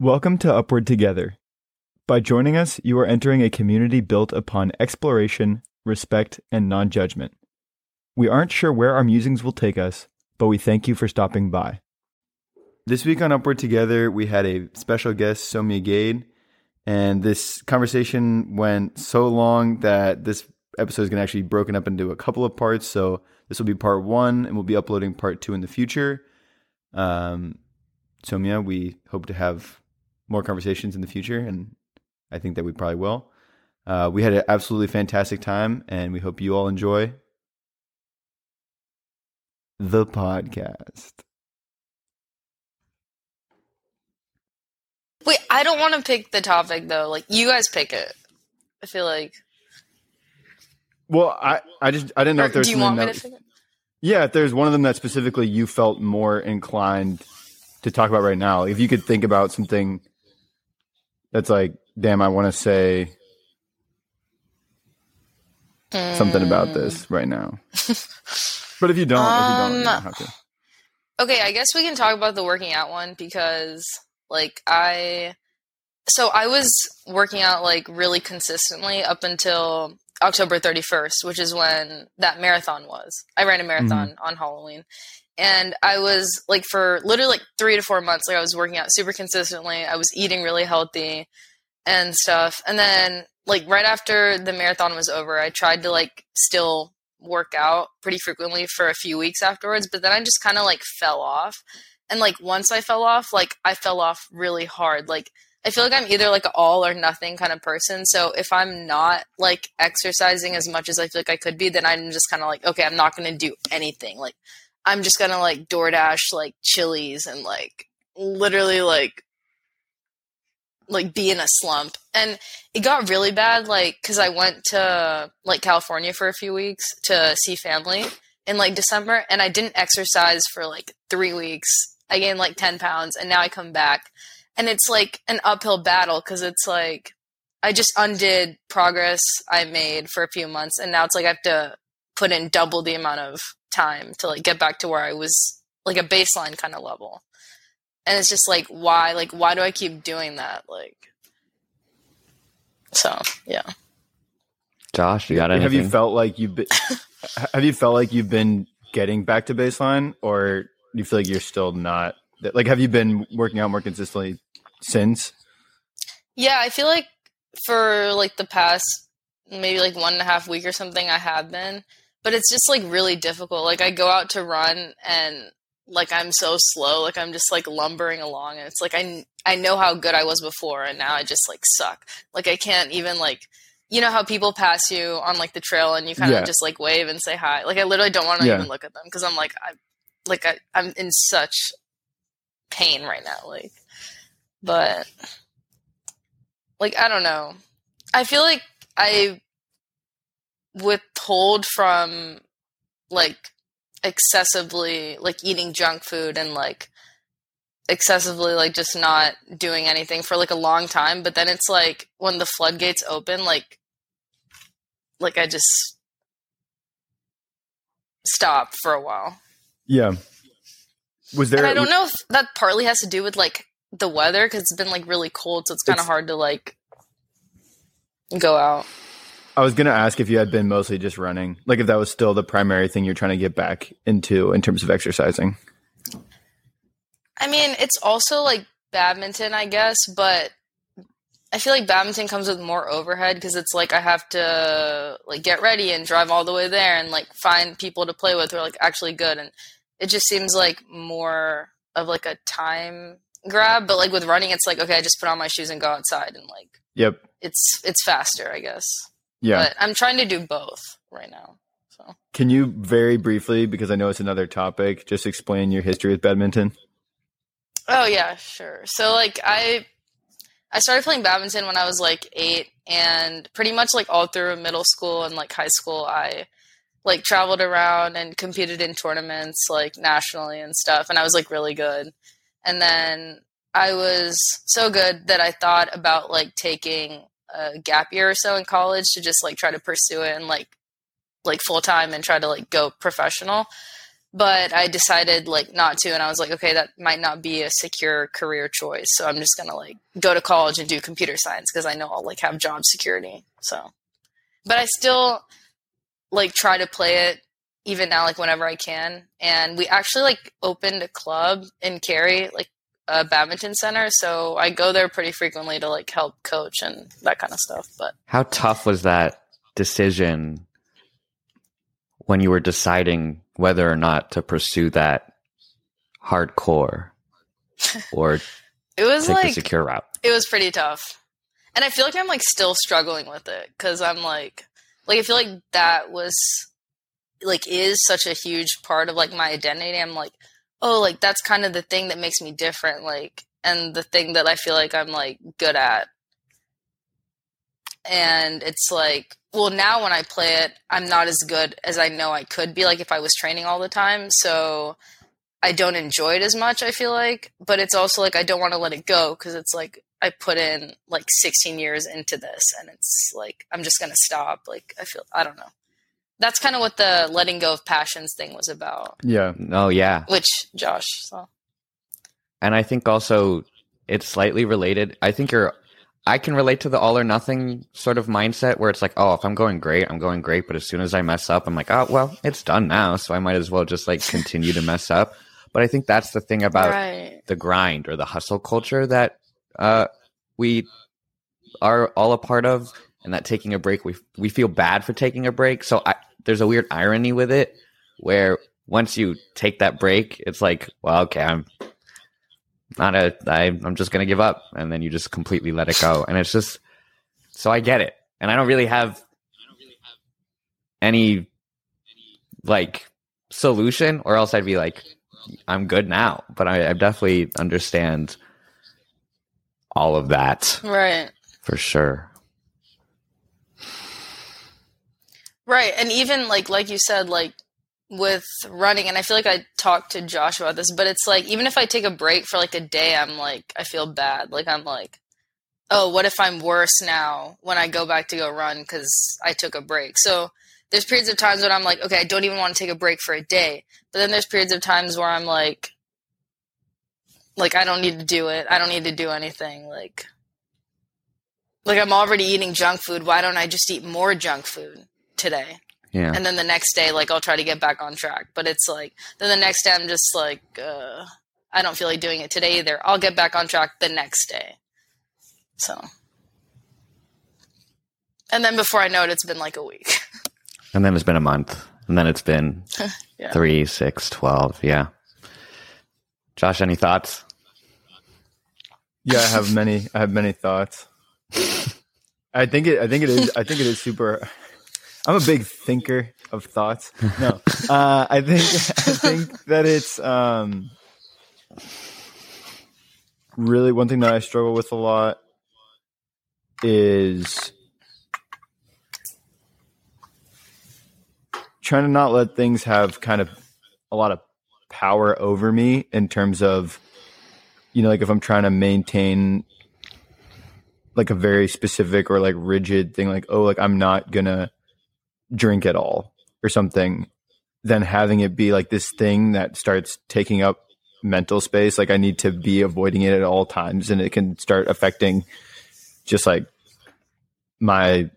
Welcome to Upward Together. By joining us, you are entering a community built upon exploration, respect, and non judgment. We aren't sure where our musings will take us, but we thank you for stopping by. This week on Upward Together, we had a special guest, Soumya Gade, and this conversation went so long that this episode is going to actually be broken up into a couple of parts. So this will be part one, and we'll be uploading part two in the future. Um, Soumya, we hope to have more conversations in the future, and I think that we probably will. Uh, we had an absolutely fantastic time, and we hope you all enjoy the podcast. Wait, I don't want to pick the topic though. Like you guys pick it. I feel like. Well, I, I just I didn't know Or if there's do you want me that, to pick it? yeah, if there's one of them that specifically you felt more inclined to talk about right now. If you could think about something that's like, damn, I want to say something about this right now. but if you don't, if you don't, you Um, don't have to. Okay, I guess we can talk about the working out one because, like, I. So I was working out like really consistently up until October 31st, which is when that marathon was. I ran a marathon on Halloween. And I was like for literally like 3 to 4 months like I was working out super consistently. I was eating really healthy and stuff. And then like right after the marathon was over, I tried to like still work out pretty frequently for a few weeks afterwards, but then I just kind of like fell off. And like once I fell off, like I fell off really hard. Like I feel like I'm either like all or nothing kind of person. So if I'm not like exercising as much as I feel like I could be, then I'm just kind of like, okay, I'm not going to do anything. Like I'm just to like DoorDash like Chili's and like literally like like be in a slump. And it got really bad like cuz I went to like California for a few weeks to see family in like December and I didn't exercise for like 3 weeks. I gained like 10 pounds and now I come back and it's like an uphill battle cuz it's like I just undid progress I made for a few months and now it's like I have to put in double the amount of time to like get back to where I was like a baseline kind of level. And it's just like why like why do I keep doing that like so yeah. Josh, you got anything? Have you felt like you've been, have you felt like you've been getting back to baseline, or do you feel like you're still not? Like, have you been working out more consistently since? Yeah, I feel like for like the past maybe like one and a half week or something, I have been, but it's just like really difficult. Like I go out to run and like I'm so slow, like I'm just like lumbering along, and it's like I I know how good I was before, and now I just like suck. Like I can't even like you know how people pass you on like the trail and you kind of Yeah. just like wave and say hi. Like I literally don't want to Yeah. even look at them because I'm like I like I, I'm in such pain right now. Like, but like I don't know. I feel like I withhold from like excessively like eating junk food and like excessively like just not doing anything for like a long time but then it's like when the floodgates open like like I just stop for a while Yeah. Was there? and I don't know if that partly has to do with like the weather because it's been like really cold, so it's kind of hard to like go out. I was gonna ask if you had been mostly just running, like if that was still the primary thing you're trying to get back into in terms of exercising. I mean, it's also like badminton, I guess, but I feel like badminton comes with more overhead because it's like I have to like get ready and drive all the way there and like find people to play with who are like actually good, and it just seems like more of like a time grab. But like with running, it's like okay, I just put on my shoes and go outside, and like Yep. it's it's faster, I guess. Yeah. But I'm trying to do both right now. So Can you very briefly, because I know it's another topic, just explain your history with badminton? Oh yeah, sure. So like I I started playing badminton when I was like 8 and pretty much like all through middle school and like high school I like traveled around and competed in tournaments like nationally and stuff and I was like really good. And then I was so good that I thought about like taking a gap year or so in college to just like try to pursue it and like like full time and try to like go professional. but I decided like not to, and I was like, okay, that might not be a secure career choice, so I'm just gonna like go to college and do computer science because I know I'll like have job security. So, but I still like try to play it even now, like whenever I can. And we actually like opened a club in Cary, like a badminton center, so I go there pretty frequently to like help coach and that kind of stuff. But How tough was that decision when you were deciding whether or not to pursue that hardcore or it was take the like secure route? it was pretty tough and i feel like i'm like still struggling with it because i'm like like i feel like that was like is such a huge part of like my identity i'm like oh like that's kind of the thing that makes me different like and the thing that i feel like i'm like good at. And it's like well now when i play it i'm not as good as i know i could be like if i was training all the time so i don't enjoy it as much i feel like. But it's also like i don't want to let it go because it's like i put in like 16 years into this and it's like i'm just gonna stop like i feel i don't know that's kind of what the letting go of passions thing was about Yeah. Oh yeah. which josh saw And I think also it's slightly related. I think you're I can relate to the all or nothing sort of mindset where it's like, oh, if I'm going great, I'm going great, but as soon as I mess up, I'm like, oh, well, it's done now, so I might as well just like continue to mess up. But I think that's the thing about right the grind or the hustle culture that uh, we are all a part of, and that taking a break, we we feel bad for taking a break. So I, there's a weird irony with it, where once you take that break, it's like, well, okay, I'm not a, I, I'm just gonna give up, and then you just completely let it go, and it's just, so I get it, and I don't really have any like solution, or else I'd be like, I'm good now, but I, I definitely understand all of that. Right. For sure. Right. And even like like you said, like with running, and I feel like I talked to Josh about this, but it's like even if I take a break for like a day, I'm like I feel bad. Like I'm like, oh, what if I'm worse now when I go back to go run because I took a break? So there's periods of times when I'm like, okay, I don't even want to take a break for a day. But then there's periods of times where I'm like, like I don't need to do it. I don't need to do anything. Like, like I'm already eating junk food. Why don't I just eat more junk food today? Yeah. and then the next day like i'll try to get back on track but it's like then the next day i'm just like uh, i don't feel like doing it today either i'll get back on track the next day so and then before i know it it's been like a week And then it's been a month. And then it's been Yeah. three, six, twelve. Yeah. Josh, any thoughts? Yeah, I have many. I have many thoughts. I think it. I think it is. I think it is super. I'm a big thinker of thoughts. No, uh, I think. I think that it's um, really one thing that I struggle with a lot is trying to not let things have kind of a lot of power over me in terms of you know like if i'm trying to maintain like a very specific or like rigid thing like oh like i'm not gonna drink at all or something then having it be like this thing that starts taking up mental space. Like i need to be avoiding it at all times and it can start affecting just like my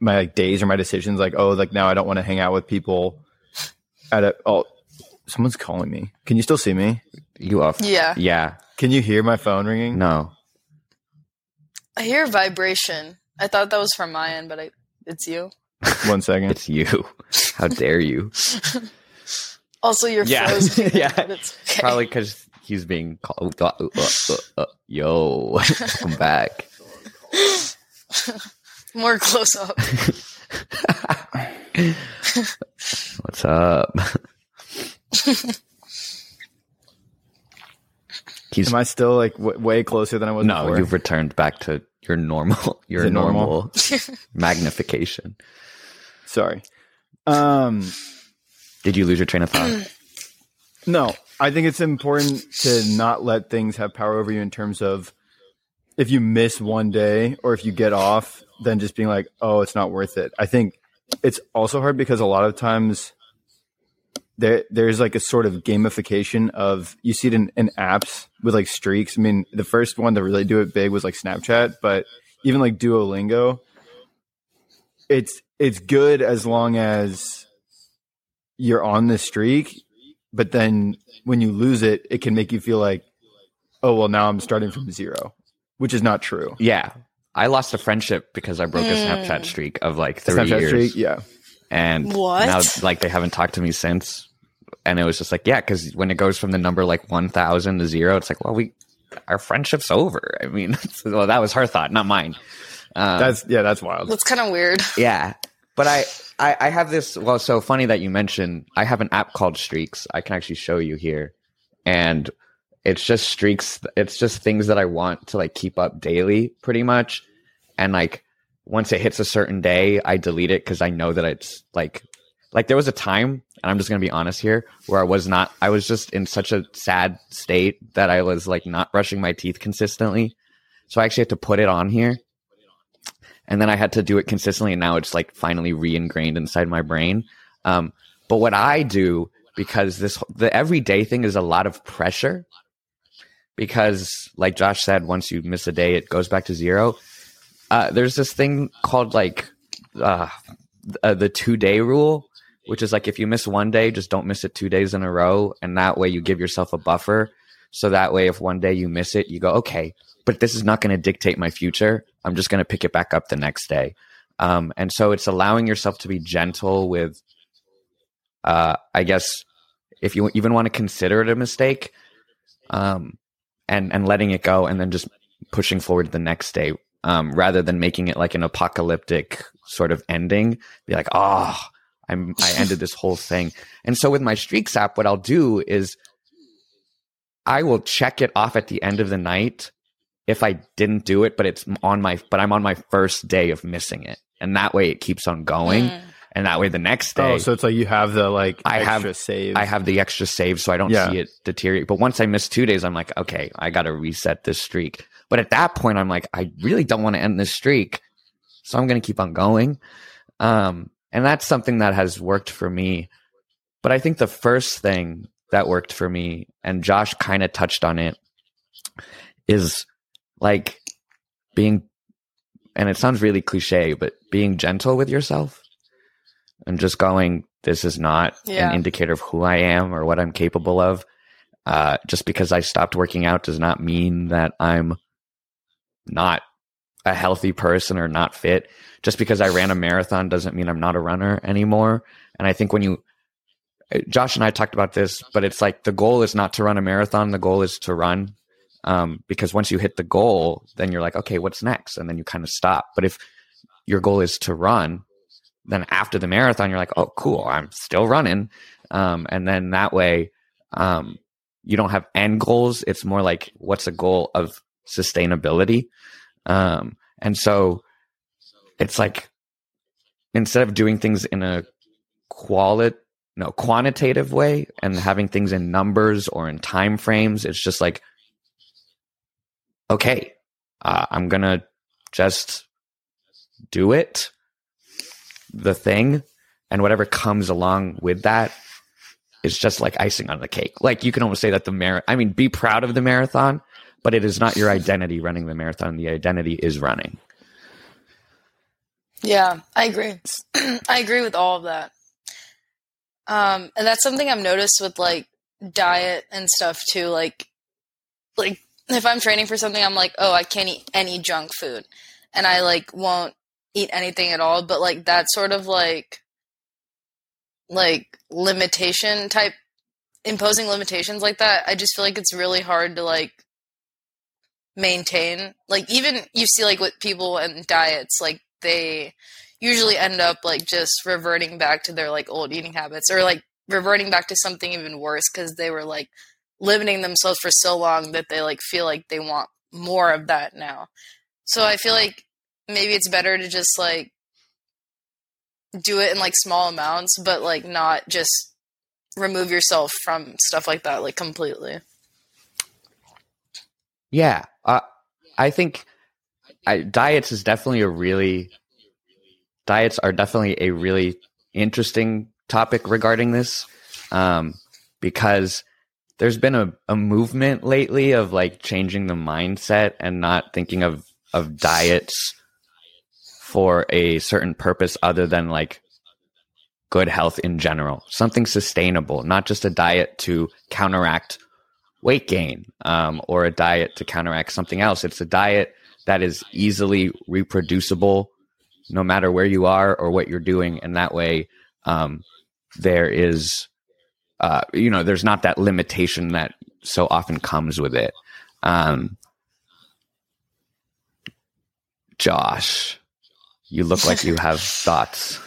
my like days or my decisions. Like oh like now i don't want to hang out with people at a oh someone's calling me. Can you still see me? You off? yeah. Yeah. can you hear my phone ringing? No. i hear vibration. I thought that was from my end but I, it's you one second It's you. How dare you? also you're Yeah. frozen Yeah. but it's okay. Probably because he's being called. Uh, uh, uh, uh, yo, come back. more close up What's up? He's am i still like w- way closer than i was no. before? You've returned back to your normal. Your normal? normal magnification. Sorry um Did you lose your train of thought? No, I think it's important to not let things have power over you in terms of if you miss one day or if you get off, then just being like, oh, it's not worth it. I think it's also hard because a lot of times there there's like a sort of gamification of you see it in, in apps with like streaks. I mean, the first one to really do it big was like Snapchat, but even like Duolingo, it's it's good as long as you're on the streak, but then when you lose it, it can make you feel like, oh well, now I'm starting from zero, which is not true. Yeah. I lost a friendship because I broke a Snapchat Mm. streak of like three Snapchat years. streak, yeah. and What? now like they haven't talked to me since and it was just like yeah because when it goes from the number like 1000 to zero it's like well we our friendship's over i mean well that was her thought not mine um, That's yeah, that's wild. That's kind of weird. yeah. But I, I i have this well so funny that you mentioned i have an app called streaks. I can actually show you here. And it's just streaks it's just things that i want to like keep up daily pretty much. And like once it hits a certain day i delete it because i know that it's like like there was a time and i'm just going to be honest here where i was not i was just in such a sad state that i was like not brushing my teeth consistently. So i actually had to put it on here and then i had to do it consistently and now it's like finally re-ingrained inside my brain um, but what i do because this the everyday thing is a lot of pressure because like josh said once you miss a day it goes back to zero uh, there's this thing called like uh, uh, the two day rule, which is like if you miss one day, just don't miss it two days in a row, and that way you give yourself a buffer. So that way, if one day you miss it, you go, okay, but this is not going to dictate my future. I'm just going to pick it back up the next day. Um, and so it's allowing yourself to be gentle with, uh, I guess, if you even want to consider it a mistake, um, and and letting it go, and then just pushing forward the next day um, rather than making it like an apocalyptic sort of ending. Be like, oh, I'm I ended this whole thing. And so with my Streaks app, what I'll do is I will check it off at the end of the night if I didn't do it, but it's on my but I'm on my first day of missing it. And that way it keeps on going. Mm. And that way the next day Oh, so it's like you have the like I have- extra save. I have the extra save so I don't Yeah. see it deteriorate. But once I miss two days, I'm like, okay, I got to reset this streak. But at that point, I'm like, I really don't want to end this streak. So I'm going to keep on going. Um, and that's something that has worked for me. But I think the first thing that worked for me, and Josh kind of touched on it, is like being, and it sounds really cliche, but being gentle with yourself and just going, this is not Yeah. an indicator of who I am or what I'm capable of. Uh, just because I stopped working out does not mean that I'm not a healthy person or not fit. Just because I ran a marathon doesn't mean I'm not a runner anymore. And I think when you, uh, Josh and I talked about this, but it's like the goal is not to run a marathon. The goal is to run. Um, because once you hit the goal, then you're like, okay, what's next? And then you kind of stop. But if your goal is to run, then after the marathon, you're like, oh, cool, I'm still running. Um, and then that way, um, you don't have end goals. It's more like what's a goal of sustainability. Um, and so it's like instead of doing things in a qualit no quantitative way and having things in numbers or in time frames, it's just like okay, uh, I'm gonna just do it, the thing, and whatever comes along with that is just like icing on the cake. Like you can almost say that the mar I mean, be proud of the marathon, but it is not your identity running the marathon. The identity is running. Yeah, I agree. I agree with all of that. Um, and that's something I've noticed with like diet and stuff too. Like, like if I'm training for something, I'm like, oh, I can't eat any junk food, and I like won't eat anything at all. But like that sort of like, like limitation type, imposing limitations like that, I just feel like it's really hard to like maintain. Like even you see like with people and diets, like they usually end up like just reverting back to their like old eating habits or like reverting back to something even worse because they were like limiting themselves for so long that they like feel like they want more of that now. So I feel like maybe it's better to just like do it in like small amounts, but like not just remove yourself from stuff like that like completely. Yeah, uh, I think I, diets is definitely a really diets are definitely a really interesting topic regarding this. um, because there's been a, a movement lately of like changing the mindset and not thinking of of diets for a certain purpose other than like good health in general, something sustainable, not just a diet to counteract weight gain um, or a diet to counteract something else. It's a diet that is easily reproducible no matter where you are or what you're doing. And that way, um, there is, uh, you know, there's not that limitation that so often comes with it. Um, Josh, you look like you have thoughts.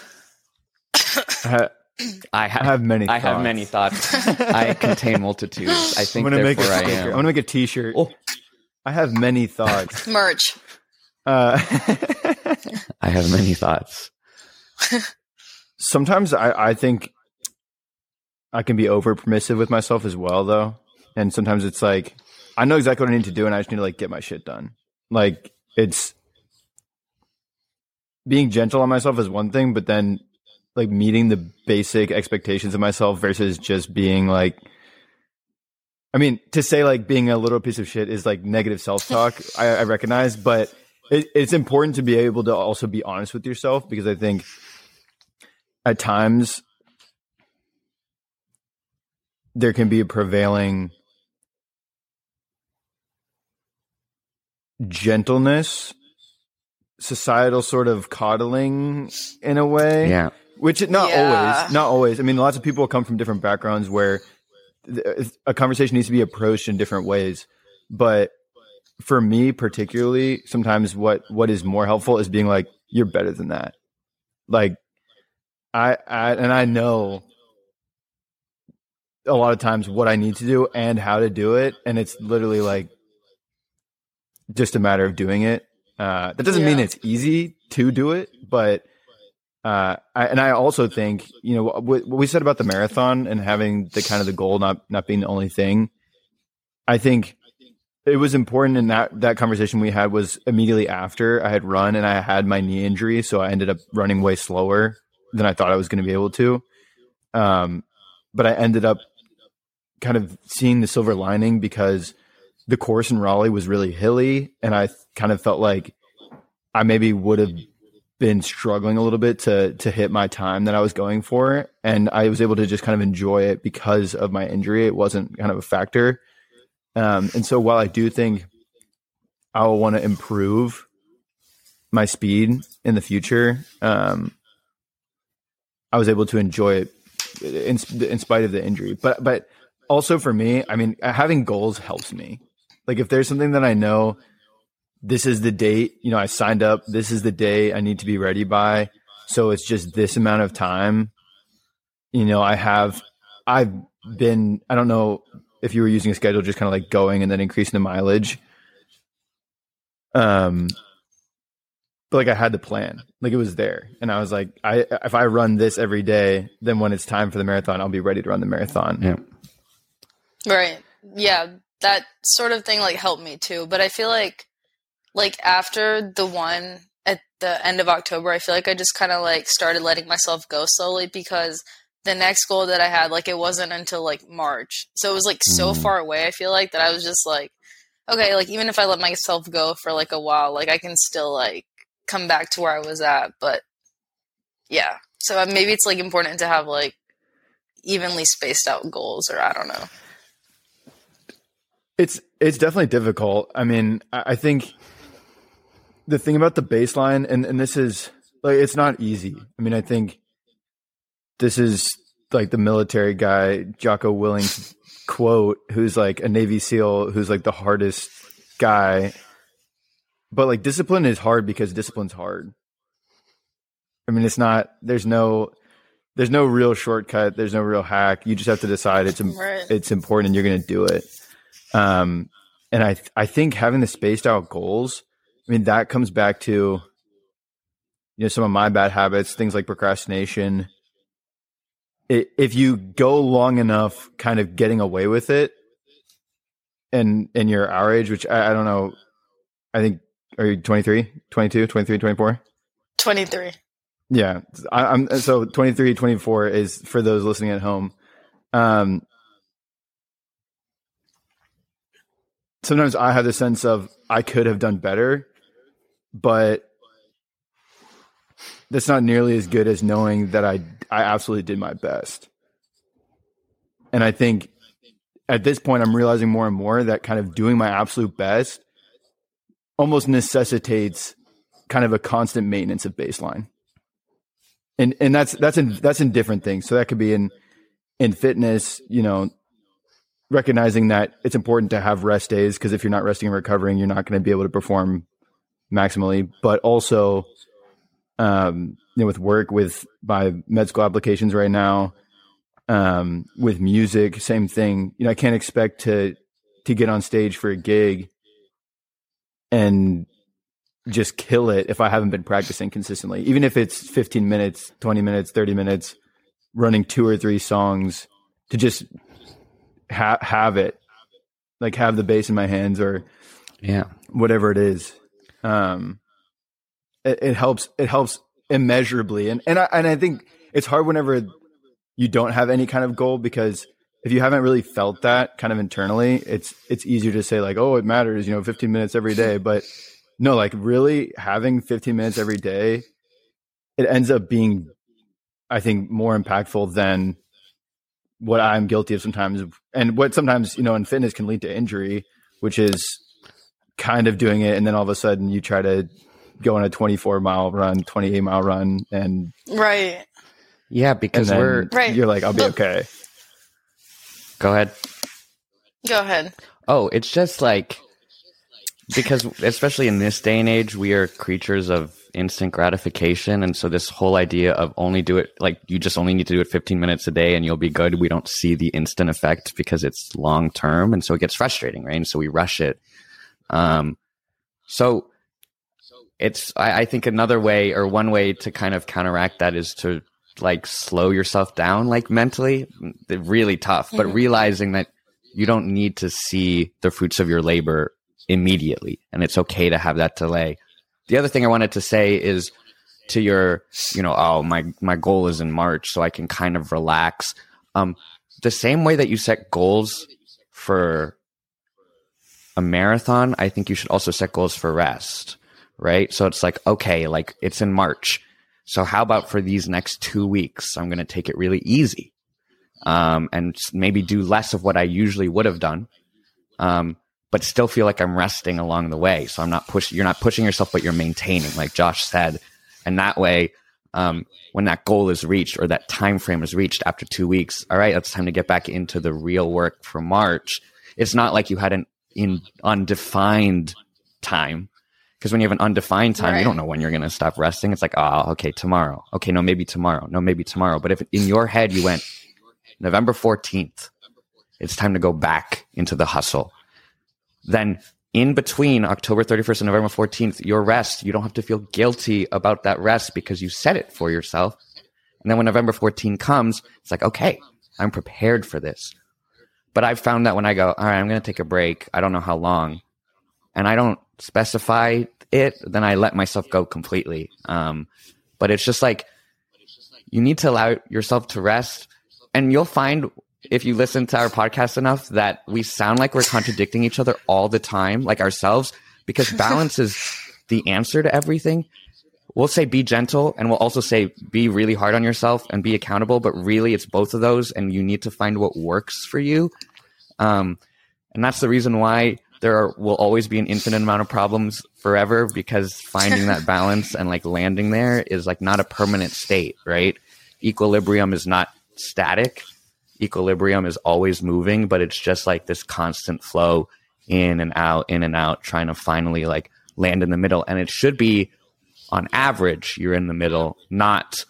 I, ha- I have, I have many. I have many thoughts. I contain multitudes. I think I'm think gonna make a therefore I sticker. I'm am. gonna make a T-shirt. Oh. I have many thoughts. Merch. uh, I have many thoughts. sometimes I, I think I can be over permissive with myself as well, though. And sometimes it's like I know exactly what I need to do, and I just need to like get my shit done. Like it's being gentle on myself is one thing, but then like meeting the basic expectations of myself versus just being like. I mean, to say like being a little piece of shit is like negative self talk. I, I recognize, but it, it's important to be able to also be honest with yourself because I think at times there can be a prevailing gentleness societal sort of coddling in a way Yeah. which not Yeah. always not always i mean lots of people come from different backgrounds where a conversation needs to be approached in different ways but for me particularly sometimes what what is more helpful is being like you're better than that like I, I and I know a lot of times what I need to do and how to do it, and it's literally like just a matter of doing it. Uh, that doesn't mean it's easy to do it, but uh, I, and I also think you know what, what we said about the marathon and having the kind of the goal not not being the only thing. I think it was important in that that conversation we had was immediately after I had run and I had my knee injury, so I ended up running way slower than I thought I was going to be able to. Um, but I ended up kind of seeing the silver lining because the course in Raleigh was really hilly, and I kind of felt like I maybe would have been struggling a little bit to to hit my time that I was going for, and I was able to just kind of enjoy it because of my injury. It wasn't kind of a factor, um, and so while I do think I will want to improve my speed in the future, um, I was able to enjoy it in, in spite of the injury. But but also for me, I mean, having goals helps me. Like if there's something that I know, this is the date. You know, I signed up. This is the day I need to be ready by. So it's just this amount of time. You know, I have. I've been. I don't know if you were using a schedule, just kind of like going and then increasing the mileage. Um, but like I had the plan, like it was there, and I was like, I if I run this every day, then when it's time for the marathon, I'll be ready to run the marathon. Yeah. Right. Yeah, that sort of thing like helped me too. But I feel like like after the one at the end of October, I feel like I just kind of like started letting myself go slowly because the next goal that I had like it wasn't until like March. So it was like so Mm. far away. I feel like that I was just like okay, like even if I let myself go for like a while, like I can still like come back to where I was at, but yeah. So maybe it's like important to have like evenly spaced out goals or I don't know. It's it's definitely difficult. I mean, I, I think the thing about the baseline, and and this is like it's not easy. I mean, I think this is like the military guy Jocko Willink's quote, who's like a Navy SEAL, who's like the hardest guy. But like discipline is hard because discipline's hard. I mean, it's not. There's no. There's no real shortcut. There's no real hack. You just have to decide it's Right. it's important and you're going to do it. Um, and I I think having the spaced out goals, I mean that comes back to you know some of my bad habits, things like procrastination. I if you go long enough, kind of getting away with it, and and you're our age, which I, I don't know, I think are you 23, 22, 23, 24? 23. Yeah, I, I'm so 23, 24 is for those listening at home. Um, sometimes I have the sense of I could have done better, but that's not nearly as good as knowing that I I absolutely did my best. And I think at this point I'm realizing more and more that kind of doing my absolute best almost necessitates kind of a constant maintenance of baseline. And and that's that's in that's in different things. So that could be in in fitness, you know, recognizing that it's important to have rest days because if you're not resting and recovering, you're not going to be able to perform maximally. But also, um, you know, with work, with my med school applications right now, um, with music, same thing. You know, I can't expect to to get on stage for a gig and just kill it if I haven't been practicing consistently. Even if it's 15 minutes, 20 minutes, 30 minutes, running two or three songs to just ha- have it, like have the bass in my hands or Yeah. whatever it is. Um, it, it helps. It helps immeasurably, and and I and I think it's hard whenever you don't have any kind of goal because if you haven't really felt that kind of internally, it's it's easier to say like, oh, it matters, you know, 15 minutes every day, but no, like really having 15 minutes every day, it ends up being, I think, more impactful than what I'm guilty of sometimes, and what sometimes you know in fitness can lead to injury, which is kind of doing it, and then all of a sudden you try to go on a 24 mile run, 28 mile run, and Right. Yeah, because we're Right. you're like, I'll be okay. go ahead. Go ahead. Oh, it's just like because especially in this day and age, we are creatures of instant gratification, and so this whole idea of only do it like you just only need to do it 15 minutes a day and you'll be good. We don't see the instant effect because it's long term, and so it gets frustrating, right? And so we rush it. Um, so it's I, I think another way or one way to kind of counteract that is to like slow yourself down like mentally really tough but realizing that you don't need to see the fruits of your labor immediately and it's okay to have that delay the other thing i wanted to say is to your you know oh my my goal is in march so i can kind of relax. Um the same way that you set goals for a marathon i think you should also set goals for rest right? So it's like okay like it's in march. So how about for these next two weeks? I'm going to take it really easy um, and maybe do less of what I usually would have done, um, but still feel like I'm resting along the way. So I'm not pushing. You're not pushing yourself, but you're maintaining, like Josh said, and that way, um, when that goal is reached or that time frame is reached after two weeks, all right, it's time to get back into the real work for March. It's not like you had an in undefined time. Because when you have an undefined time, Right. you don't know when you're going to stop resting. It's like, oh, okay, tomorrow. Okay, no, maybe tomorrow. No, maybe tomorrow. But if in your head you went, November 14th, it's time to go back into the hustle. Then in between October 31st and November 14th, your rest, you don't have to feel guilty about that rest because you set it for yourself. And then when November 14 comes, it's like, okay, I'm prepared for this. But I've found that when I go, all right, I'm going to take a break, I don't know how long, and I don't specify it, then I let myself go completely. Um, but it's just like, you need to allow yourself to rest and you'll find if you listen to our podcast enough that we sound like we're contradicting each other all the time, like ourselves, because balance is the answer to everything. We'll say be gentle and we'll also say be really hard on yourself and be accountable, but really it's both of those and you need to find what works for you. Um, and that's the reason why there are, will always be an infinite amount of problems forever because finding that balance and like landing there is like not a permanent state, right? Equilibrium is not static. Equilibrium is always moving, but it's just like this constant flow in and out, in and out, trying to finally like land in the middle. And it should be on average, you're in the middle, not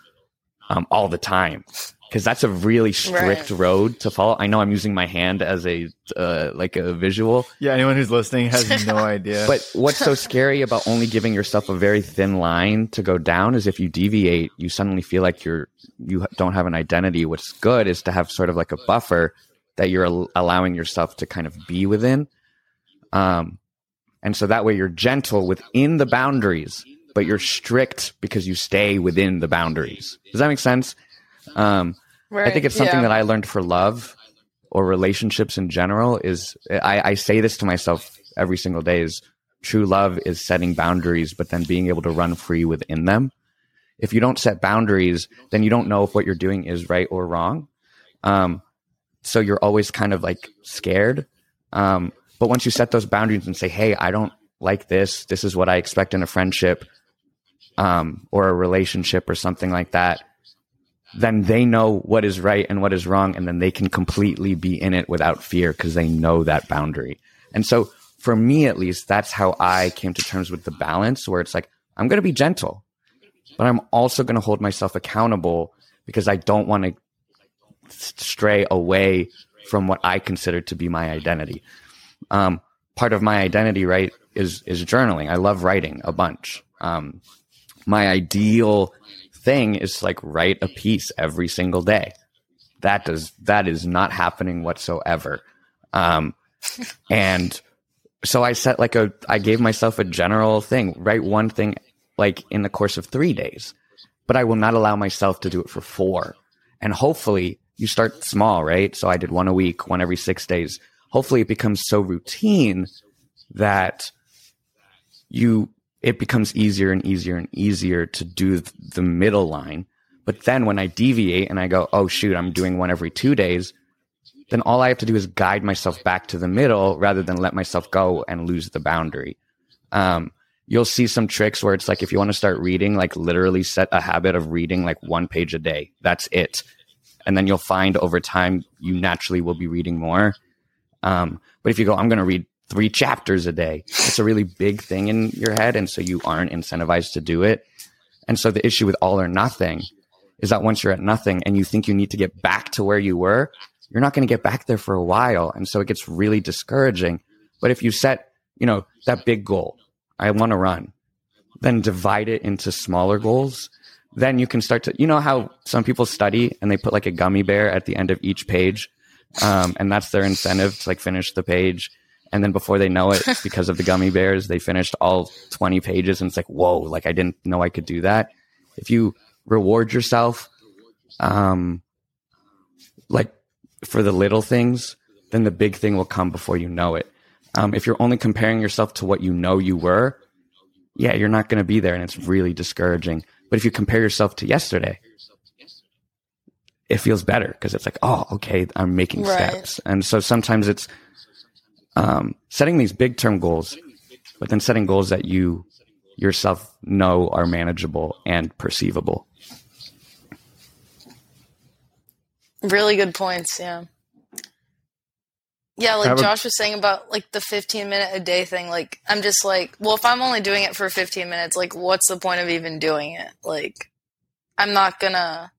um, all the time. Because that's a really strict Right. road to follow. I know I'm using my hand as a uh, like a visual, Yeah, anyone who's listening has no idea. but what's so scary about only giving yourself a very thin line to go down is if you deviate, you suddenly feel like you're you don't have an identity. What's good is to have sort of like a buffer that you're al- allowing yourself to kind of be within. Um, and so that way you're gentle within the boundaries, but you're strict because you stay within the boundaries. Does that make sense? Um, Right. I think it's something yeah. that I learned for love or relationships in general is I, I say this to myself every single day is true love is setting boundaries, but then being able to run free within them. If you don't set boundaries, then you don't know if what you're doing is right or wrong. Um, so you're always kind of like scared. Um, but once you set those boundaries and say, Hey, I don't like this. This is what I expect in a friendship, um, or a relationship or something like that then they know what is right and what is wrong, and then they can completely be in it without fear because they know that boundary. And so, for me at least, that's how I came to terms with the balance where it's like, I'm going to be gentle, but I'm also going to hold myself accountable because I don't want to stray away from what I consider to be my identity. Um, part of my identity, right, is is journaling. I love writing a bunch. Um, my ideal thing is like write a piece every single day. That does that is not happening whatsoever. Um, and so I set like a I gave myself a general thing, write one thing like in the course of three days, but I will not allow myself to do it for four. And hopefully you start small, right? So I did one a week, one every six days. Hopefully it becomes so routine that you it becomes easier and easier and easier to do the middle line. But then when I deviate and I go, oh shoot, I'm doing one every two days, then all I have to do is guide myself back to the middle rather than let myself go and lose the boundary. Um, you'll see some tricks where it's like if you want to start reading, like literally set a habit of reading like one page a day. That's it. And then you'll find over time you naturally will be reading more. Um, but if you go, I'm going to read three chapters a day. It's a really big thing in your head. And so you aren't incentivized to do it. And so the issue with all or nothing is that once you're at nothing and you think you need to get back to where you were, you're not going to get back there for a while. And so it gets really discouraging. But if you set, you know, that big goal, I want to run, then divide it into smaller goals. Then you can start to, you know, how some people study and they put like a gummy bear at the end of each page. Um, and that's their incentive to like finish the page and then before they know it, because of the gummy bears, they finished all 20 pages. And it's like, whoa, like I didn't know I could do that. If you reward yourself, um, like for the little things, then the big thing will come before you know it. Um, if you're only comparing yourself to what you know you were, yeah, you're not going to be there. And it's really discouraging. But if you compare yourself to yesterday, it feels better because it's like, oh, okay, I'm making Right. steps. And so sometimes it's, um, setting these big term goals, but then setting goals that you yourself know are manageable and perceivable. Really good points, yeah. Yeah, like Josh was saying about like the 15 minute a day thing, like I'm just like, well, if I'm only doing it for 15 minutes, like what's the point of even doing it? Like I'm not going to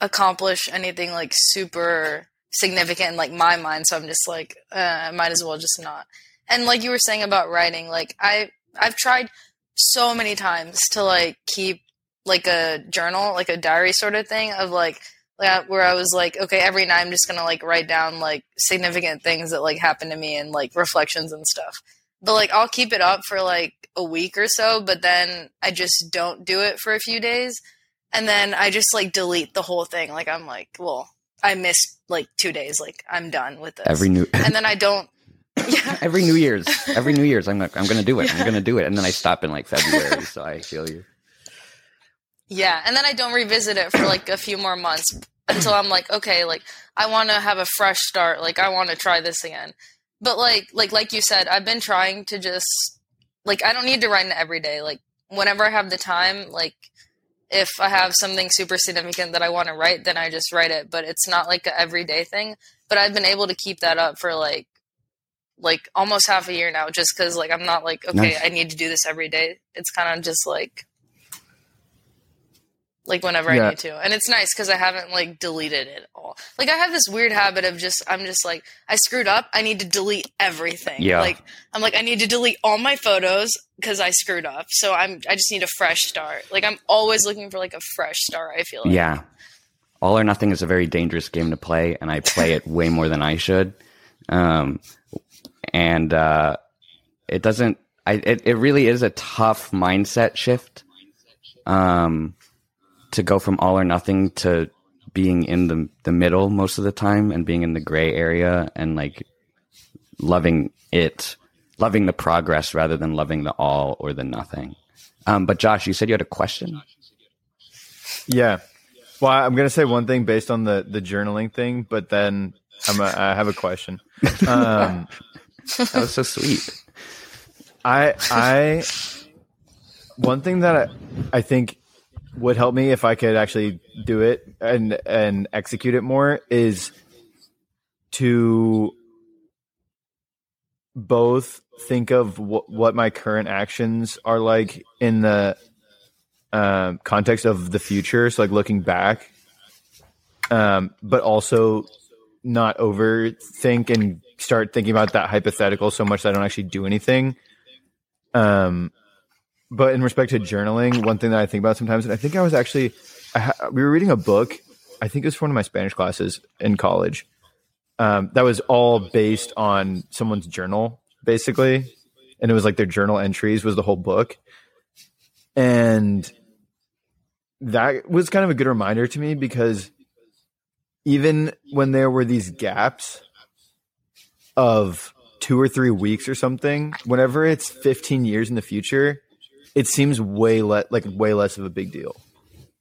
accomplish anything like super significant in like my mind, so I'm just like, uh, I might as well just not. And like you were saying about writing, like I I've tried so many times to like keep like a journal, like a diary sort of thing of like where I was like, okay, every night I'm just gonna like write down like significant things that like happened to me and like reflections and stuff. But like I'll keep it up for like a week or so, but then I just don't do it for a few days, and then I just like delete the whole thing. Like I'm like, well, I miss like two days. Like I'm done with this. Every new and then I don't. Yeah. every New Year's, every New Year's, I'm like, I'm gonna do it. I'm gonna do it, and then I stop in like February. so I feel you. Yeah, and then I don't revisit it for like a few more months until I'm like, okay, like I want to have a fresh start. Like I want to try this again. But like like like you said, I've been trying to just like I don't need to write it every day. Like whenever I have the time, like if I have something super significant that I want to write, then I just write it, but it's not like a everyday thing. But I've been able to keep that up for like like almost half a year now just cuz like I'm not like okay, Nice. I need to do this every day. It's kind of just like like whenever Yeah. I need to. And it's nice because I haven't like deleted it all. Like I have this weird habit of just I'm just like I screwed up. I need to delete everything. Yeah. Like I'm like I need to delete all my photos because I screwed up. So I'm I just need a fresh start. Like I'm always looking for like a fresh start. I feel like. Yeah. All or nothing is a very dangerous game to play, and I play it way more than I should. Um, and uh, it doesn't. I it, it really is a tough mindset shift. Um, to go from all or nothing to being in the the middle most of the time and being in the gray area and like loving it, loving the progress rather than loving the all or the nothing. Um, but Josh, you said you had a question. Yeah. Well, I'm gonna say one thing based on the the journaling thing, but then I'm a, I have a question. Um, that was so sweet. I I one thing that I, I think would help me if I could actually do it and and execute it more is to both think of wh- what my current actions are like in the um, context of the future, so like looking back, um, but also not overthink and start thinking about that hypothetical so much that I don't actually do anything. Um, but in respect to journaling, one thing that I think about sometimes, and I think I was actually, I ha- we were reading a book. I think it was for one of my Spanish classes in college. Um, that was all based on someone's journal, basically, and it was like their journal entries was the whole book, and that was kind of a good reminder to me because even when there were these gaps of two or three weeks or something, whenever it's 15 years in the future, it seems way less like way less of a big deal.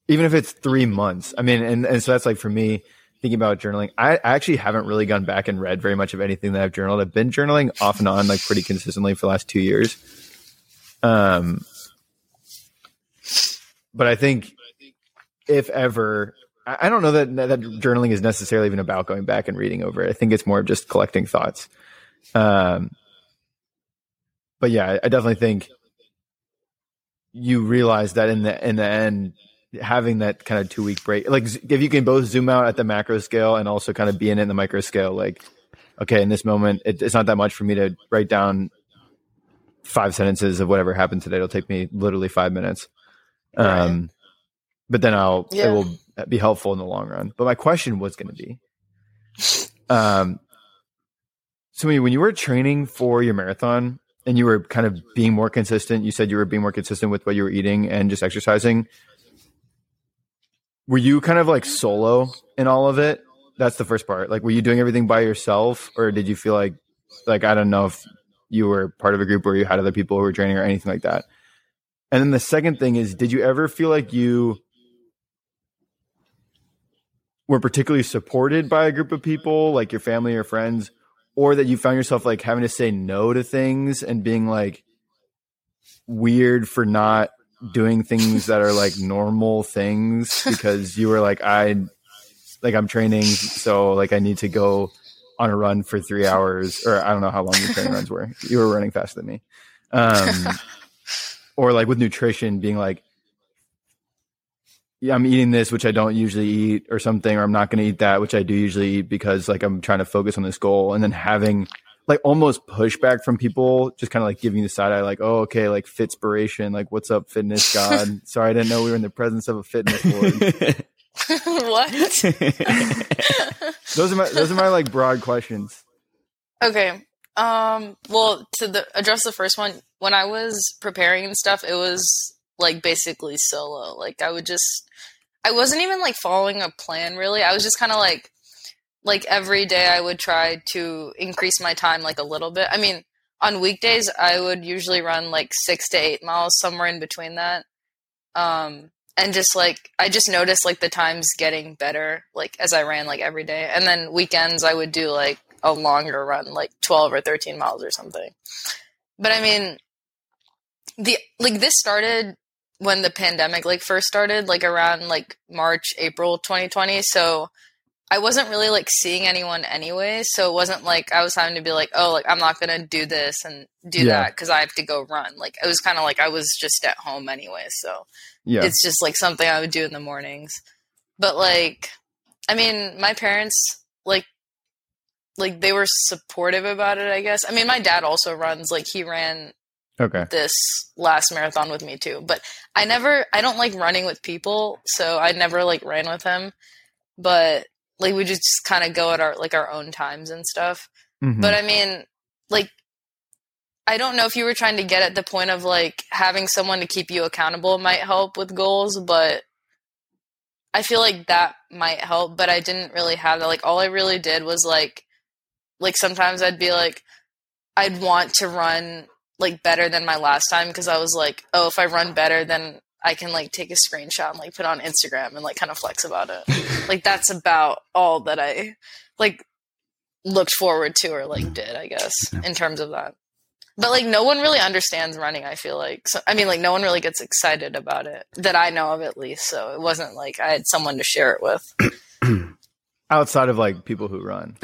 Even if it's three months. I mean, and, and so that's like for me thinking about journaling. I, I actually haven't really gone back and read very much of anything that I've journaled. I've been journaling off and on like pretty consistently for the last two years. Um, but I think if ever, I don't know that that journaling is necessarily even about going back and reading over it. I think it's more of just collecting thoughts. Um, but yeah, I definitely think you realize that in the in the end, having that kind of two week break, like if you can both zoom out at the macro scale and also kind of be in it in the micro scale, like okay, in this moment, it, it's not that much for me to write down five sentences of whatever happened today. It'll take me literally five minutes. Um, but then I'll Yeah. it will be helpful in the long run. But my question was going to be, um, so when you- when you were training for your marathon and you were kind of being more consistent, you said you were being more consistent with what you were eating and just exercising. Were you kind of like solo in all of it? That's the first part. Like, were you doing everything by yourself, or did you feel like, like I don't know if you were part of a group where you had other people who were training or anything like that? And then the second thing is, did you ever feel like you were particularly supported by a group of people, like your family or friends, or that you found yourself like having to say no to things and being like weird for not doing things that are like normal things because you were like, I like I'm training, so like I need to go on a run for three hours, or I don't know how long your training runs were. You were running faster than me. Um, or like with nutrition, being like, I'm eating this, which I don't usually eat, or something, or I'm not going to eat that, which I do usually eat because like I'm trying to focus on this goal, and then having like almost pushback from people, just kind of like giving the side eye, like, oh, okay, like fitspiration, like, what's up, fitness god? Sorry, I didn't know we were in the presence of a fitness board. what? those are my those are my like broad questions. Okay. Um. Well, to the address the first one, when I was preparing and stuff, it was like basically solo. Like I would just, I wasn't even like following a plan really. I was just kind of like, like every day I would try to increase my time like a little bit. I mean, on weekdays I would usually run like six to eight miles, somewhere in between that. Um. And just like I just noticed like the times getting better like as I ran like every day. And then weekends I would do like a longer run, like 12 or 13 miles or something. But I mean, the like this started when the pandemic like first started, like around like March, April 2020. So I wasn't really like seeing anyone anyway. So it wasn't like I was having to be like, oh, like I'm not gonna do this and do Yeah. that because I have to go run. Like it was kind of like I was just at home anyway. So Yeah, it's just like something I would do in the mornings. But like, I mean, my parents like like they were supportive about it. I guess. I mean, my dad also runs. Like he ran okay. this last marathon with me too. But I never. I don't like running with people, so I never like ran with him. But like we just kind of go at our like our own times and stuff. Mhm. But I mean, like, I don't know if you were trying to get at the point of like having someone to keep you accountable might help with goals, but I feel like that might help, but I didn't really have that. Like all I really did was like like sometimes I'd be like I'd want to run like better than my last time because I was like, oh, if I run better, then I can like take a screenshot and like put on Instagram and like kind of flex about it. like that's about all that I like looked forward to or like did, I guess, in terms of that. But like no one really understands running, I feel like. So I mean like no one really gets excited about it that I know of at least. So it wasn't like I had someone to share it with. Outside of like people who run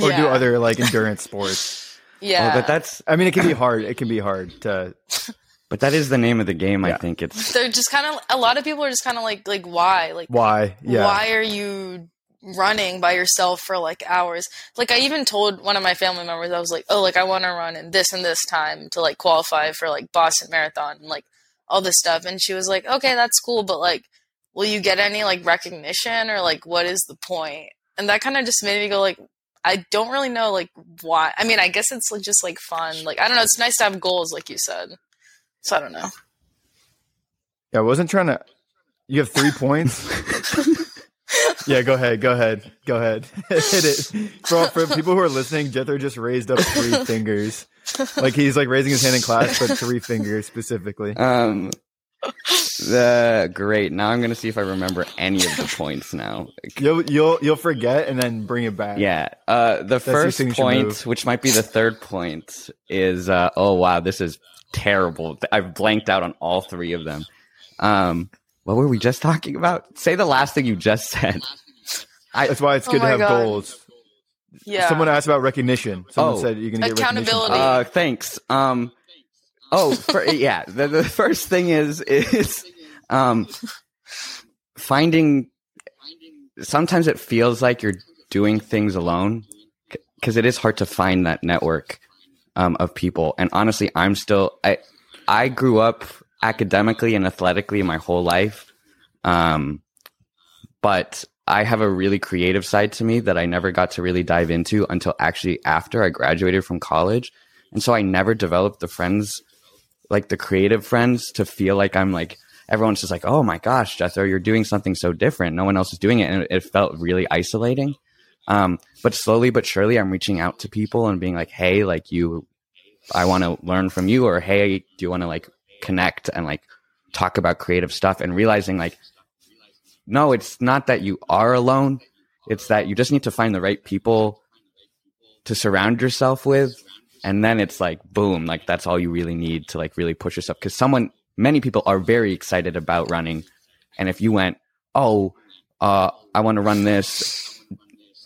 or do other like endurance sports. Yeah. Well, but that's I mean, it can be hard. It can be hard to. but that is the name of the game. I think it's they're just kind of a lot of people are just kind of like like why like Why? Yeah. why are you running by yourself for like hours like i even told one of my family members i was like oh like i want to run in this and this time to like qualify for like boston marathon and like all this stuff and she was like okay that's cool but like will you get any like recognition or like what is the point? point and that kind of just made me go like i don't really know like why i mean i guess it's like, just like fun like i don't know it's nice to have goals like you said so i don't know Yeah, I wasn't trying to. You have three points. yeah, go ahead. Go ahead. Go ahead. Hit it. For, for people who are listening, Jethro just raised up three fingers. Like he's like raising his hand in class, but three fingers specifically. um the great. Now I'm gonna see if I remember any of the points now. You'll you'll you'll forget and then bring it back. Yeah. Uh, the your first point, move. which might be the third point, is uh, oh wow, this is terrible. I've blanked out on all three of them. Um, what were we just talking about? Say the last thing you just said. That's why it's Oh good to have God. goals. yeah Someone asked about recognition. Someone Oh. said you can get Accountability. Uh, thanks. Um, oh, for, yeah. The, the first thing is is um, finding. Sometimes it feels like you're doing things alone because it is hard to find that network um, of people. And honestly, I'm still. I I grew up academically and athletically my whole life, um, but I have a really creative side to me that I never got to really dive into until actually after I graduated from college. And so I never developed the friends, like the creative friends, to feel like I'm like, everyone's just like, oh my gosh, Jethro, you're doing something so different. No one else is doing it. And it, felt really isolating. Um, but slowly but surely, I'm reaching out to people and being like, hey, like you, I want to learn from you, or hey, do you want to like connect and like talk about creative stuff and realizing like, no, it's not that you are alone. It's that you just need to find the right people to surround yourself with. And then it's like, boom, like that's all you really need to like really push yourself. Cause someone, many people are very excited about running. And if you went, oh, uh, I want to run this,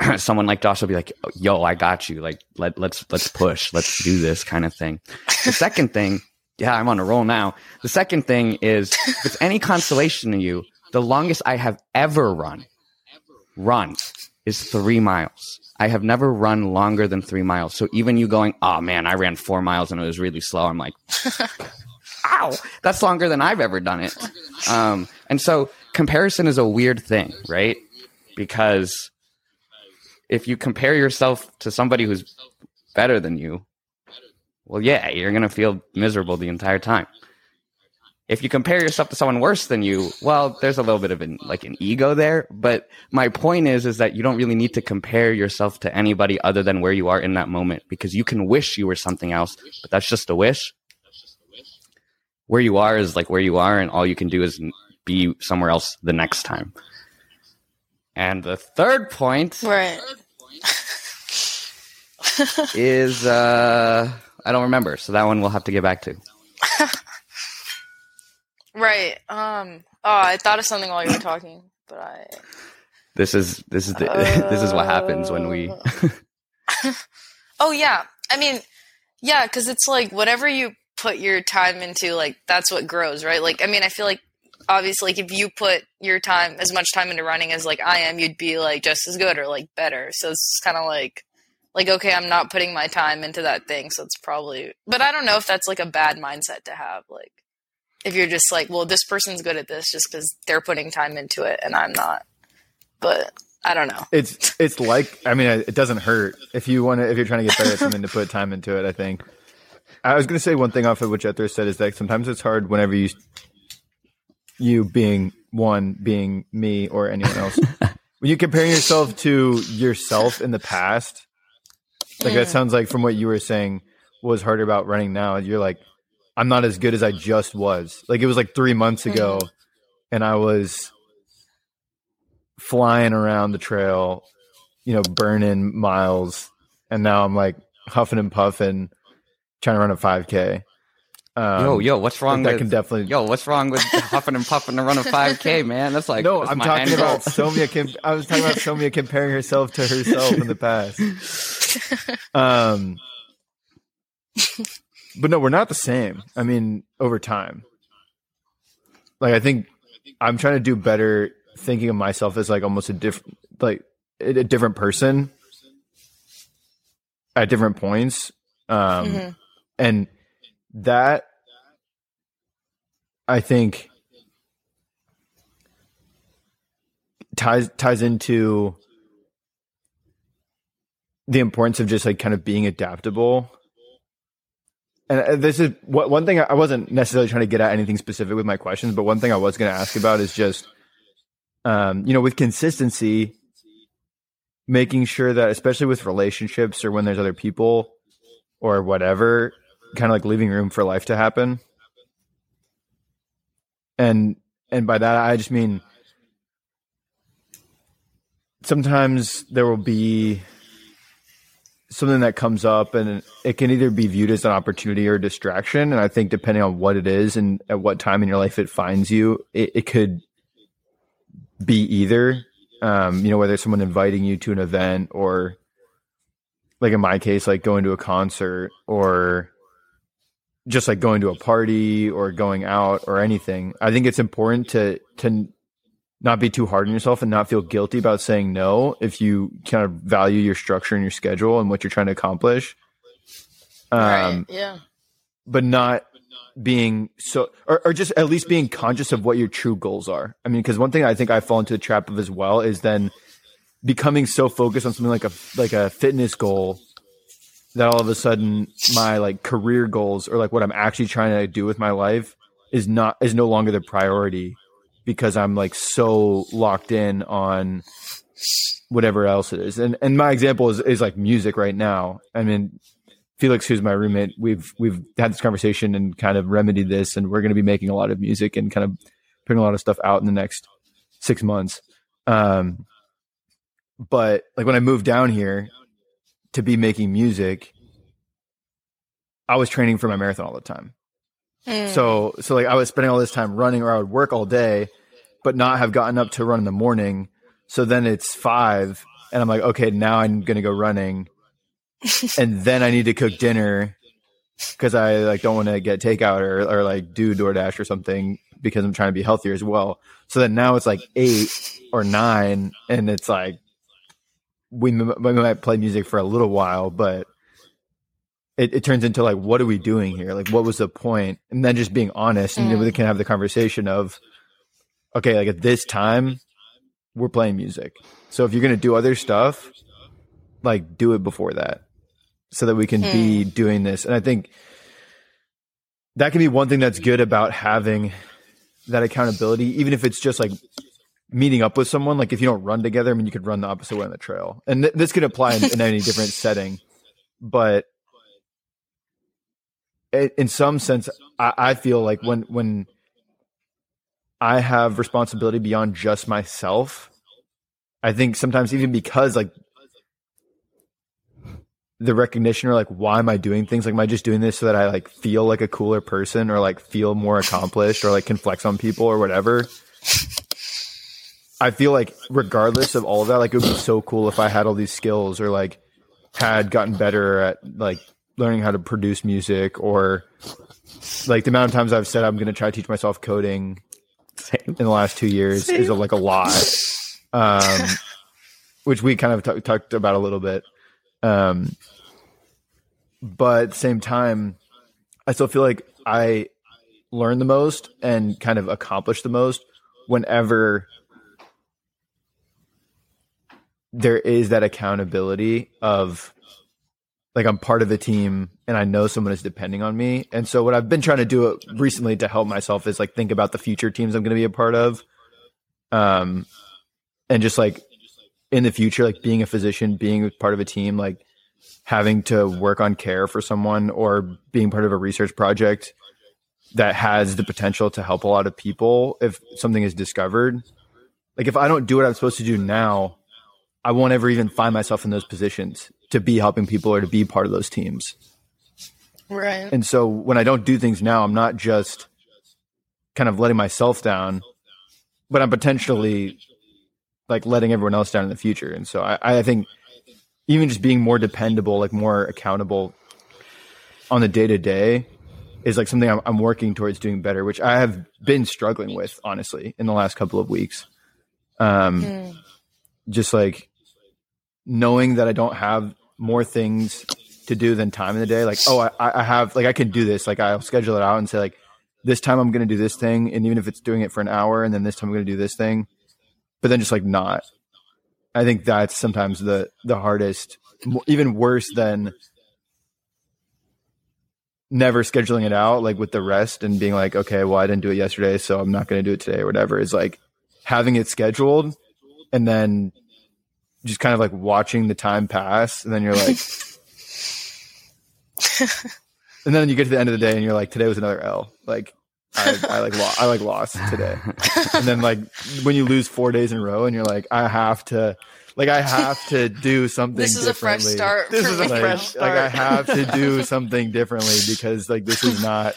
someone like Josh will be like, yo, I got you. Like, let, let's, let's push, let's do this kind of thing. The second thing, yeah, I'm on a roll now. The second thing is, if it's any consolation to you, the longest I have ever run, run, is three miles. I have never run longer than three miles. So even you going, oh man, I ran four miles and it was really slow. I'm like, ow, that's longer than I've ever done it. Um, and so comparison is a weird thing, right? Because if you compare yourself to somebody who's better than you, well, yeah, you're going to feel miserable the entire time. If you compare yourself to someone worse than you, well, there's a little bit of an, like an ego there. But my point is, is that you don't really need to compare yourself to anybody other than where you are in that moment because you can wish you were something else, but that's just a wish. That's just a wish. Where you are is like where you are, and all you can do is be somewhere else the next time. And the third point right is uh I don't remember, so that one we'll have to get back to. Right. Um. Oh, I thought of something while you were talking, but I. This is this is the, this is what happens when we Oh yeah. I mean, yeah, because it's like whatever you put your time into, like that's what grows, right? Like, I mean, I feel like obviously, like if you put your time as much time into running as like I am, you'd be like just as good or like better. So it's kind of like, like okay, I'm not putting my time into that thing, so it's probably. But I don't know if that's like a bad mindset to have, like. If you're just like, well, this person's good at this just because they're putting time into it and I'm not. But I don't know. It's it's like I mean it doesn't hurt if you want to if you're trying to get better at something to put time into it. I think. I was going to say one thing off of what Jethro said is that sometimes it's hard whenever you you being one, being me, or anyone else. when you comparing yourself to yourself in the past, like that sounds like from what you were saying was harder about running now. You're like, I'm not as good as I just was. Like it was like three months ago, and I was flying around the trail, you know, burning miles, and now I'm like huffing and puffing, trying to run a 5K. Um, yo, yo, what's wrong that with can definitely yo? What's wrong with huffing and puffing to run a 5K, man? That's like no, that's I'm my talking end goal. about Soumya. Com- I was talking about Soumya comparing herself to herself in the past. Um, but no, we're not the same. I mean, over time, like I think I'm trying to do better, thinking of myself as like almost a different, like a different person at different points. Um, Mhm. and that I think ties ties into the importance of just like kind of being adaptable. And uh, this is one thing I I wasn't necessarily trying to get at anything specific with my questions, but one thing I was going to ask about is just, um, you know, with consistency, making sure that, especially with relationships or when there's other people or whatever, kind of like leaving room for life to happen. And and by that I just mean sometimes there will be something that comes up and it can either be viewed as an opportunity or a distraction. And i think depending on what it is and at what time in your life it finds you it, it could be either um, you know whether it's someone inviting you to an event or like in my case like going to a concert or just like going to a party or going out or anything. I think it's important to to not be too hard on yourself and not feel guilty about saying no if you kind of value your structure and your schedule and what you're trying to accomplish um right. Yeah. but not being so or, or just at least being conscious of what your true goals are i mean because one thing i think i fall into the trap of as well is then becoming so focused on something like a like a fitness goal that all of a sudden my like career goals or like what i'm actually trying to do with my life is not is no longer the priority because i'm like so locked in on whatever else it is and and my example is is like music right now i mean Felix, who's my roommate, we've we've had this conversation and kind of remedied this, and we're going to be making a lot of music and kind of putting a lot of stuff out in the next six months. Um, but like when I moved down here to be making music, I was training for my marathon all the time. Mm. So so like I was spending all this time running, or I would work all day, but not have gotten up to run in the morning. So then it's five, and I'm like, okay, now I'm going to go running and then I need to cook dinner because I like don't want to get takeout or, or like do DoorDash or something because I'm trying to be healthier as well. So then now it's like eight or nine, and it's like we, we might play music for a little while, but it, it turns into like, what are we doing here? Like, what was the point? And then just being honest, and then we mm. can have the conversation of, okay, like at this time, we're playing music. So if you're gonna do other stuff, like do it before that so that we can be hmm. doing this and i think that can be one thing that's good about having that accountability even if it's just like meeting up with someone like if you don't run together i mean you could run the opposite way on the trail and th- this could apply in, in any different setting but in some sense I, I feel like when when i have responsibility beyond just myself i think sometimes even because like the recognition or like why am I doing things? Like am I just doing this so that I like feel like a cooler person or like feel more accomplished or like can flex on people or whatever? I feel like regardless of all of that, like it would be so cool if I had all these skills or like had gotten better at like learning how to produce music or like the amount of times I've said I'm going to try to teach myself coding Same. in the last two years is like a lot, um, which we kind of t- talked about a little bit. Um, but at the same time, I still feel like I learn the most and kind of accomplish the most whenever there is that accountability of like I'm part of a team and I know someone is depending on me. And so what I've been trying to do recently to help myself is like think about the future teams I'm going to be a part of. Um, and just like in the future, like being a physician, being part of a team, like having to work on care for someone or being part of a research project that has the potential to help a lot of people if something is discovered. Like if I don't do what I'm supposed to do now, I won't ever even find myself in those positions to be helping people or to be part of those teams. Right. And so when I don't do things now, I'm not just kind of letting myself down, but I'm potentially like letting everyone else down in the future. And so I, I think even just being more dependable, like more accountable on the day to day is like something I'm, I'm, working towards doing better, which I have been struggling with honestly in the last couple of weeks. Um, mm. just like knowing that I don't have more things to do than time in the day. Like, oh, I, I have like I can do this. Like I'll schedule it out and say like this time I'm going to do this thing, and even if it's doing it for an hour, and then this time I'm going to do this thing, but then just like not. I think that's sometimes the the hardest, even worse than never scheduling it out like with the rest and being like okay well i didn't do it yesterday so i'm not going to do it today or whatever is like having it scheduled and then just kind of like watching the time pass, and then you're like, and then you get to the end of the day, and you're like, today was another L. Like I, I like lo- I like lost today, and then like when you lose four days in a row, and you're like, I have to. Like I have to do something. This is a fresh start. This is a like, fresh start. Like I have to do something differently because like this is not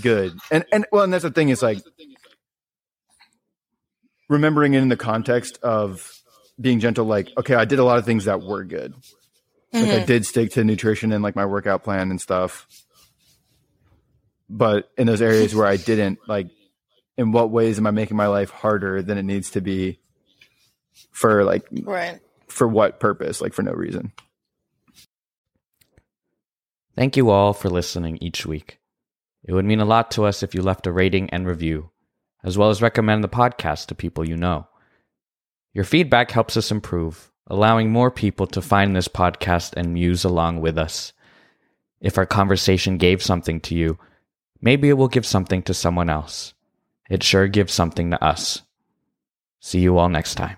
good. And and well, and that's the thing is like remembering it in the context of being gentle, like, okay, I did a lot of things that were good. Mm-hmm. Like I mm-hmm. did stick to nutrition and like my workout plan and stuff. But in those areas where I didn't, like, in what ways am I making my life harder than it needs to be for like, right. for what purpose? Like, for no reason. Thank you all for listening each week. It would mean a lot to us if you left a rating and review, as well as recommend the podcast to people you know. Your feedback helps us improve, allowing more people to find this podcast and muse along with us. If our conversation gave something to you, maybe it will give something to someone else. It sure gives something to us. See you all next time.